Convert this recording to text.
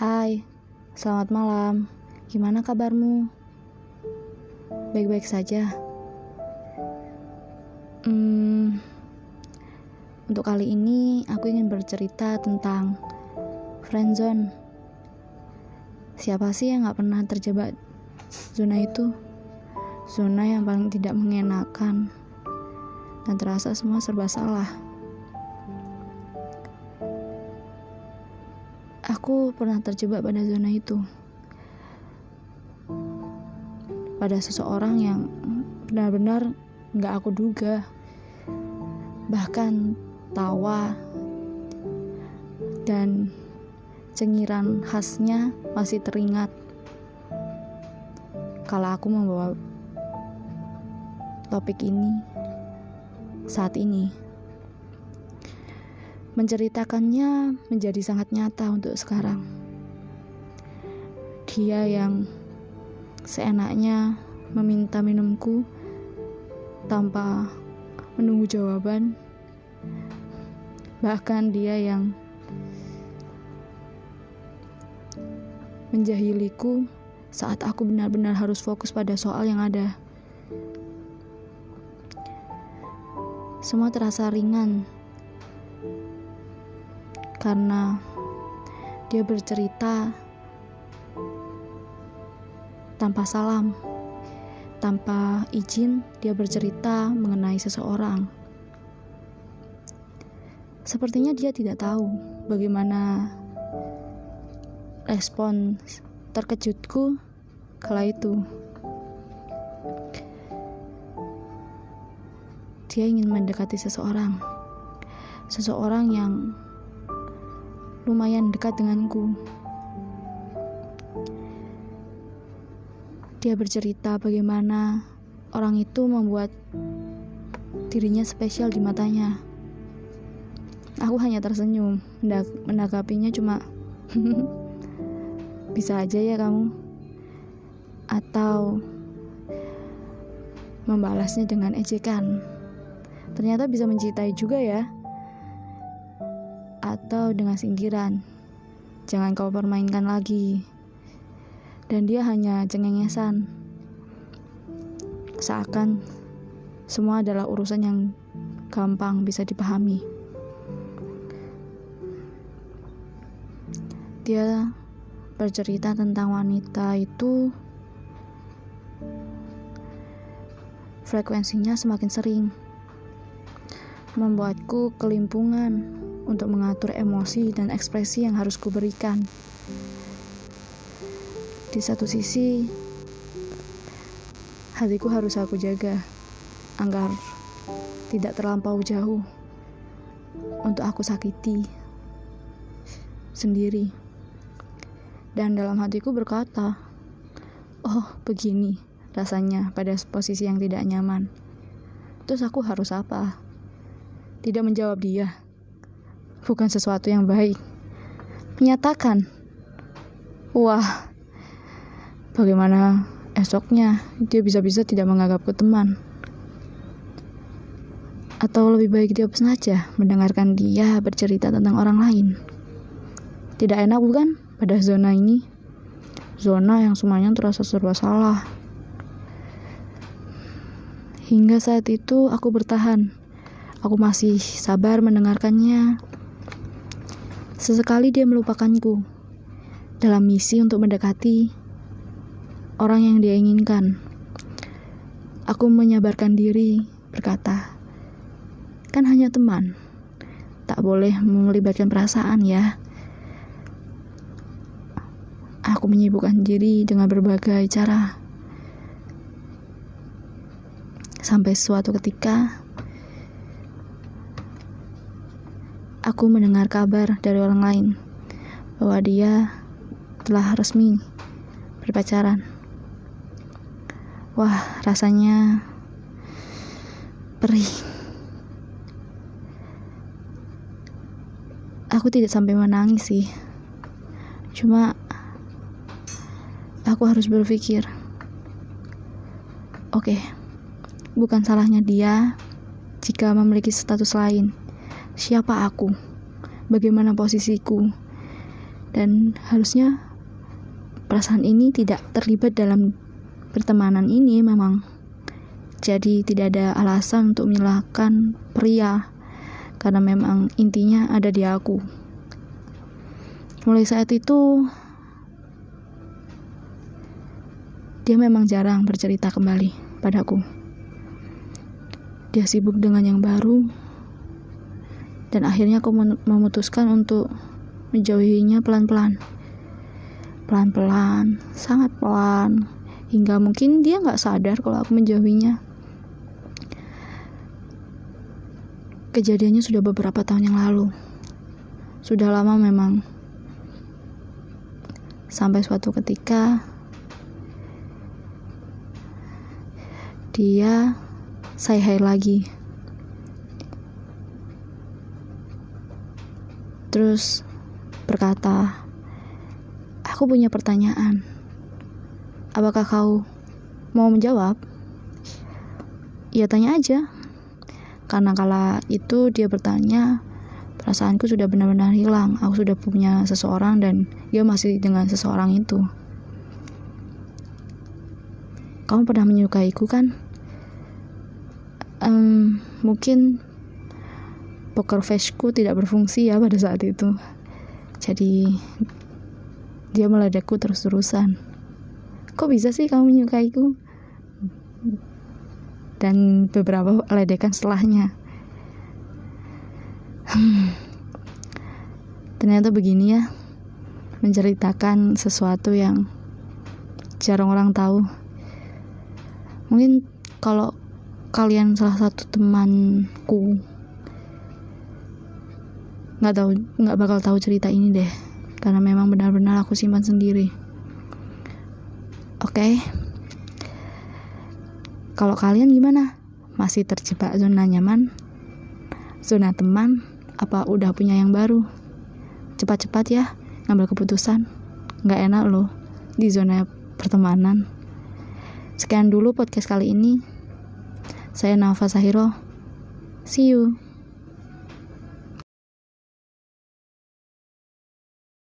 Hai, selamat malam. Gimana kabarmu? Baik-baik saja. Hmm, untuk kali ini aku ingin bercerita tentang friendzone. Siapa sih yang gak pernah terjebak zona itu? Zona yang paling tidak mengenakan dan terasa semua serba salah. Aku pernah terjebak pada zona itu. Pada seseorang yang benar-benar gak aku duga. Bahkan tawa dan cengiran khasnya masih teringat. Kalau aku membawa topik ini saat ini menceritakannya menjadi sangat nyata untuk sekarang. Dia yang seenaknya meminta minumku tanpa menunggu jawaban. Bahkan dia yang menjahiliku saat aku benar-benar harus fokus pada soal yang ada. Semua terasa ringan karena dia bercerita tanpa salam, tanpa izin. Dia bercerita mengenai seseorang. Sepertinya dia tidak tahu bagaimana respon terkejutku kala itu. Dia ingin mendekati seseorang, seseorang yang lumayan dekat denganku. Dia bercerita bagaimana orang itu membuat dirinya spesial di matanya. Aku hanya tersenyum, menanggapinya cuma bisa aja ya kamu. Atau membalasnya dengan ejekan. Ternyata bisa mencintai juga ya atau dengan singkiran. Jangan kau permainkan lagi. Dan dia hanya cengengesan. Seakan semua adalah urusan yang gampang bisa dipahami. Dia bercerita tentang wanita itu frekuensinya semakin sering membuatku kelimpungan untuk mengatur emosi dan ekspresi yang harus kuberikan. Di satu sisi, hatiku harus aku jaga agar tidak terlampau jauh untuk aku sakiti sendiri. Dan dalam hatiku berkata, "Oh, begini rasanya pada posisi yang tidak nyaman." Terus aku harus apa? Tidak menjawab dia bukan sesuatu yang baik. Menyatakan, wah, bagaimana esoknya dia bisa-bisa tidak menganggapku teman. Atau lebih baik dia saja mendengarkan dia bercerita tentang orang lain. Tidak enak bukan pada zona ini? Zona yang semuanya terasa serba salah. Hingga saat itu aku bertahan. Aku masih sabar mendengarkannya Sesekali dia melupakanku dalam misi untuk mendekati orang yang dia inginkan. Aku menyabarkan diri, berkata, "Kan hanya teman, tak boleh melibatkan perasaan ya." Aku menyibukkan diri dengan berbagai cara. Sampai suatu ketika aku mendengar kabar dari orang lain bahwa dia telah resmi berpacaran. Wah, rasanya perih. Aku tidak sampai menangis sih. Cuma aku harus berpikir. Oke, okay, bukan salahnya dia jika memiliki status lain siapa aku, bagaimana posisiku, dan harusnya perasaan ini tidak terlibat dalam pertemanan ini memang. Jadi tidak ada alasan untuk menyalahkan pria karena memang intinya ada di aku. Mulai saat itu dia memang jarang bercerita kembali padaku. Dia sibuk dengan yang baru dan akhirnya aku memutuskan untuk menjauhinya pelan-pelan. Pelan-pelan sangat pelan. Hingga mungkin dia nggak sadar kalau aku menjauhinya. Kejadiannya sudah beberapa tahun yang lalu. Sudah lama memang. Sampai suatu ketika dia say hi lagi terus berkata, "Aku punya pertanyaan. Apakah kau mau menjawab?" Ya tanya aja. Karena kala itu dia bertanya, perasaanku sudah benar-benar hilang. Aku sudah punya seseorang dan dia masih dengan seseorang itu. Kamu pernah menyukaiku kan? Um, mungkin poker faceku tidak berfungsi ya pada saat itu. Jadi dia meledakku terus-terusan. Kok bisa sih kamu menyukaiku? Dan beberapa ledekan setelahnya. Hmm. ternyata begini ya. Menceritakan sesuatu yang jarang orang tahu. Mungkin kalau kalian salah satu temanku nggak tahu nggak bakal tahu cerita ini deh. Karena memang benar-benar aku simpan sendiri. Oke. Okay? kalau kalian gimana? Masih terjebak zona nyaman? Zona teman? Apa udah punya yang baru? Cepat-cepat ya ngambil keputusan. Nggak enak loh di zona pertemanan. Sekian dulu podcast kali ini. Saya Nafa Sahiro. See you